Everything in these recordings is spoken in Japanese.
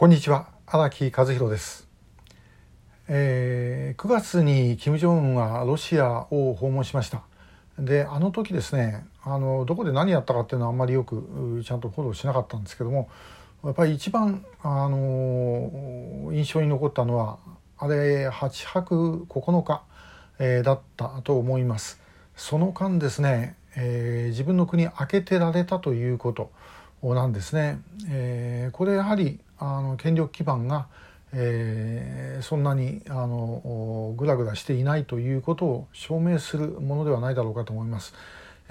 こんにちは荒木和弘です、えー、9月に金正恩はロシアを訪問しました。であの時ですねあのどこで何やったかっていうのはあんまりよくちゃんとフォローしなかったんですけどもやっぱり一番あの印象に残ったのはあれ8泊9日、えー、だったと思います。その間ですね、えー、自分の国開けてられたということ。なんですね、えー、これやはりあの権力基盤が、えー、そんなにあのグラグラしていないということを証明するものではないだろうかと思います。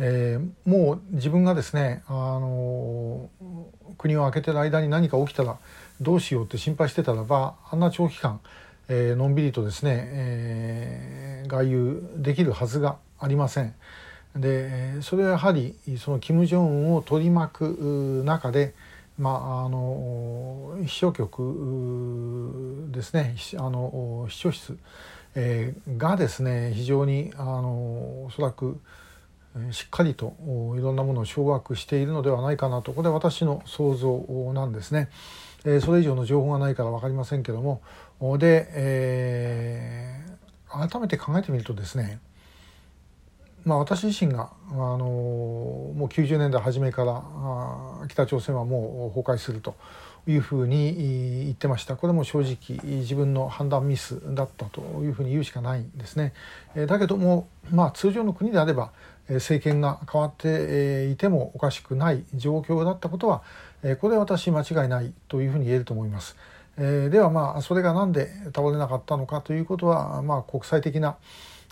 えー、もう自分がですねあの国を開けてる間に何か起きたらどうしようって心配してたらばあんな長期間、えー、のんびりとですね、えー、外遊できるはずがありません。でそれはやはりその金正恩を取り巻く中で、まあ、あの秘書局ですねあの秘書室、えー、がですね非常にあのおそらくしっかりといろんなものを掌握しているのではないかなとこれは私の想像なんですね。え、それ以上の情報がないから分かりませんけどもで、えー、改めて考えてみるとですねまあ、私自身があのもう90年代初めからあ北朝鮮はもう崩壊するというふうに言ってましたこれも正直自分の判断ミスだったというふうに言うしかないんですね。だけども、まあ、通常の国であれば政権が変わっていてもおかしくない状況だったことはこれは私間違いないというふうに言えると思います。ではまあそれが何で倒れなかったのかということはまあ国際的な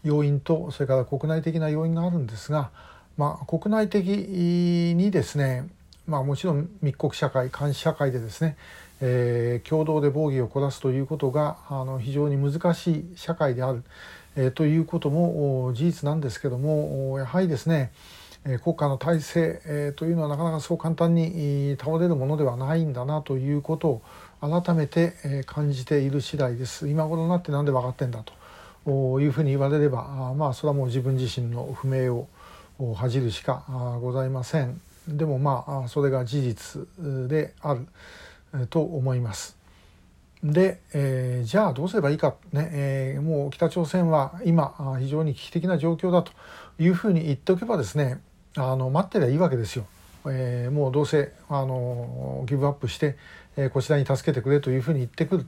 要因とそれから国内的な要因があるんですが、まあ、国内的にですね、まあ、もちろん密告社会監視社会でですね、えー、共同で防御を凝らすということがあの非常に難しい社会である、えー、ということも事実なんですけどもやはりですね国家の体制、えー、というのはなかなかそう簡単に倒れるものではないんだなということを改めて感じている次第です。今頃になって何で分かってんだというふうに言われればまあそれはもう自分自身の不明を恥じるしかございませんでもまあそれが事実であると思います。で、えー、じゃあどうすればいいかね、えー、もう北朝鮮は今非常に危機的な状況だというふうに言っておけばですねあの待ってりゃいいわけですよ。えー、もうどうせあのギブアップして、えー、こちらに助けてくれというふうに言ってくる。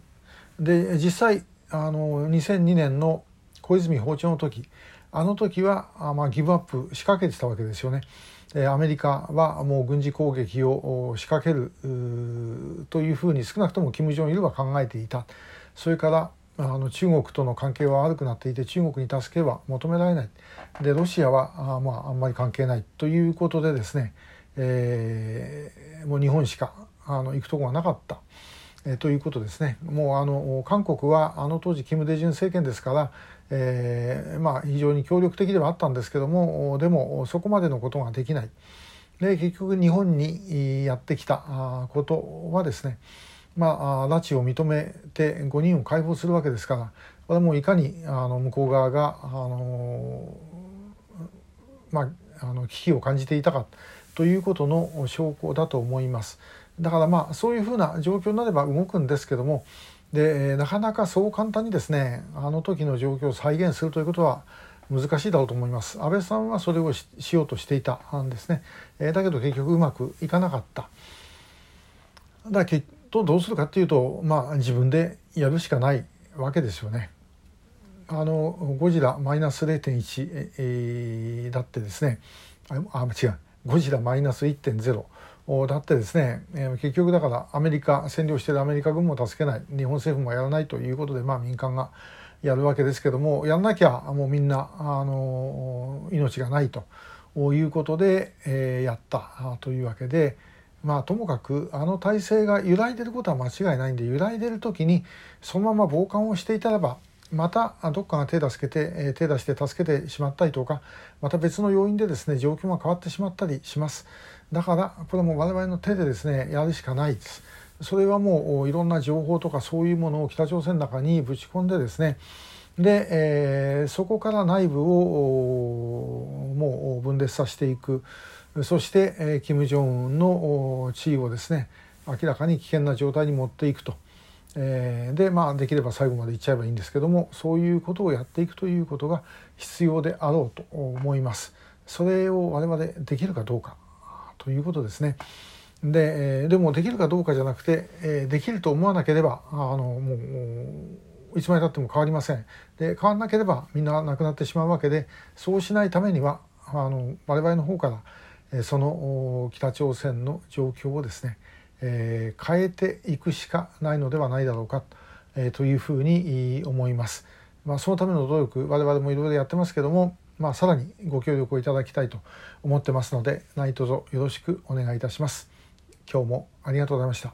で実際あの2002年の小泉訪朝の時あの時はあまあギブアップ仕掛けてたわけですよね。アメリカはもう軍事攻撃を仕掛けるというふうに少なくとも金正日は考えていたそれからあの中国との関係は悪くなっていて中国に助けは求められないでロシアはあ,、まあ、あんまり関係ないということでですね、えー、もう日本しかあの行くとこがなかった。えー、ということですねもうあの韓国はあの当時金大中政権ですから、えー、まあ、非常に協力的ではあったんですけどもでもそこまでのことができない。で結局日本にやってきたことはですねまあ拉致を認めて5人を解放するわけですからこれもういかにあの向こう側があの、まあ、あの危機を感じていたかということの証拠だと思います。だからまあそういうふうな状況になれば動くんですけどもでなかなかそう簡単にですねあの時の状況を再現するということは難しいだろうと思います。安倍さんはそれをしようとしていたんですね、えー、だけど結局うまくいかなかった。だからきっとどうするかっていうとまあ自分でやるしかないわけですよね。あのゴジラマイナス0.1、えー、だってですね。あ違う。ゴジラマイナス1.0だってですね、え、結局だからアメリカ占領してるアメリカ軍も助けない日本政府もやらないということで、まあ、民間がやるわけですけどもやんなきゃもうみんなあの命がないということで、え、やったというわけで。まあ、ともかくあの体制が揺らいでることは間違いないんで揺らいでる時にそのまま傍観をしていたらばまたどっかが手助けて、手出して助けてしまったりとかまた別の要因でですね状況が変わってしまったりします。だからこれも我々の手でですねやるしかないです。それはもういろんな情報とかそういうものを北朝鮮の中にぶち込んでですねで、えー、そこから内部をもう分裂させていくそして、えー、金正恩の地位をですね明らかに危険な状態に持っていくと。えー、でまあできれば最後までいっちゃえばいいんですけどもそういうことをやっていくということが必要であろうと思います。それを我々できるかどうかということですね。で,、でもできるかどうかじゃなくて、できると思わなければあのもういつまでたっても変わりません。で変わらなければみんな亡くなってしまうわけでそうしないためにはあの我々の方からその北朝鮮の状況をですねえー、変えていくしかないのではないだろうか、えー、というふうに思います。まあ、そのための努力我々もいろいろやってますけども、まあ、さらにご協力をいただきたいと思ってますので何卒よろしくお願いいたします。今日もありがとうございました。